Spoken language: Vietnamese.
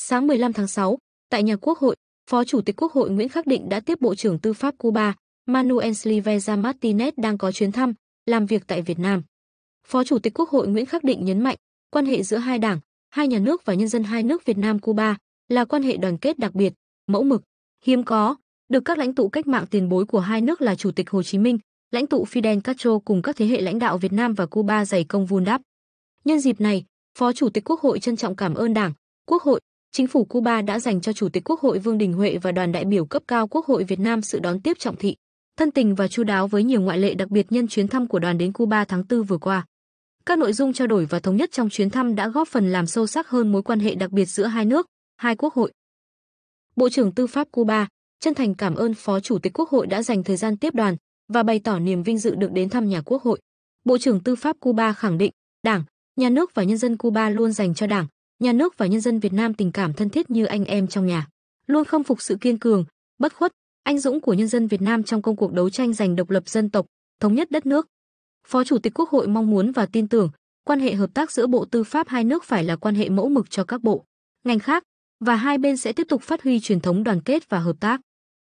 Sáng 15 tháng 6, tại nhà Quốc hội, Phó Chủ tịch Quốc hội Nguyễn Khắc Định đã tiếp Bộ trưởng Tư pháp Cuba, Manuel Silveza Martinez đang có chuyến thăm, làm việc tại Việt Nam. Phó Chủ tịch Quốc hội Nguyễn Khắc Định nhấn mạnh, quan hệ giữa hai đảng, hai nhà nước và nhân dân hai nước Việt Nam Cuba là quan hệ đoàn kết đặc biệt, mẫu mực, hiếm có, được các lãnh tụ cách mạng tiền bối của hai nước là Chủ tịch Hồ Chí Minh, lãnh tụ Fidel Castro cùng các thế hệ lãnh đạo Việt Nam và Cuba dày công vun đắp. Nhân dịp này, Phó Chủ tịch Quốc hội trân trọng cảm ơn Đảng, Quốc hội, Chính phủ Cuba đã dành cho Chủ tịch Quốc hội Vương Đình Huệ và đoàn đại biểu cấp cao Quốc hội Việt Nam sự đón tiếp trọng thị, thân tình và chu đáo với nhiều ngoại lệ đặc biệt nhân chuyến thăm của đoàn đến Cuba tháng 4 vừa qua. Các nội dung trao đổi và thống nhất trong chuyến thăm đã góp phần làm sâu sắc hơn mối quan hệ đặc biệt giữa hai nước, hai quốc hội. Bộ trưởng Tư pháp Cuba chân thành cảm ơn Phó Chủ tịch Quốc hội đã dành thời gian tiếp đoàn và bày tỏ niềm vinh dự được đến thăm nhà Quốc hội. Bộ trưởng Tư pháp Cuba khẳng định, Đảng, Nhà nước và nhân dân Cuba luôn dành cho Đảng, Nhà nước và nhân dân Việt Nam tình cảm thân thiết như anh em trong nhà, luôn không phục sự kiên cường, bất khuất, anh dũng của nhân dân Việt Nam trong công cuộc đấu tranh giành độc lập dân tộc, thống nhất đất nước. Phó Chủ tịch Quốc hội mong muốn và tin tưởng, quan hệ hợp tác giữa Bộ Tư pháp hai nước phải là quan hệ mẫu mực cho các bộ, ngành khác và hai bên sẽ tiếp tục phát huy truyền thống đoàn kết và hợp tác.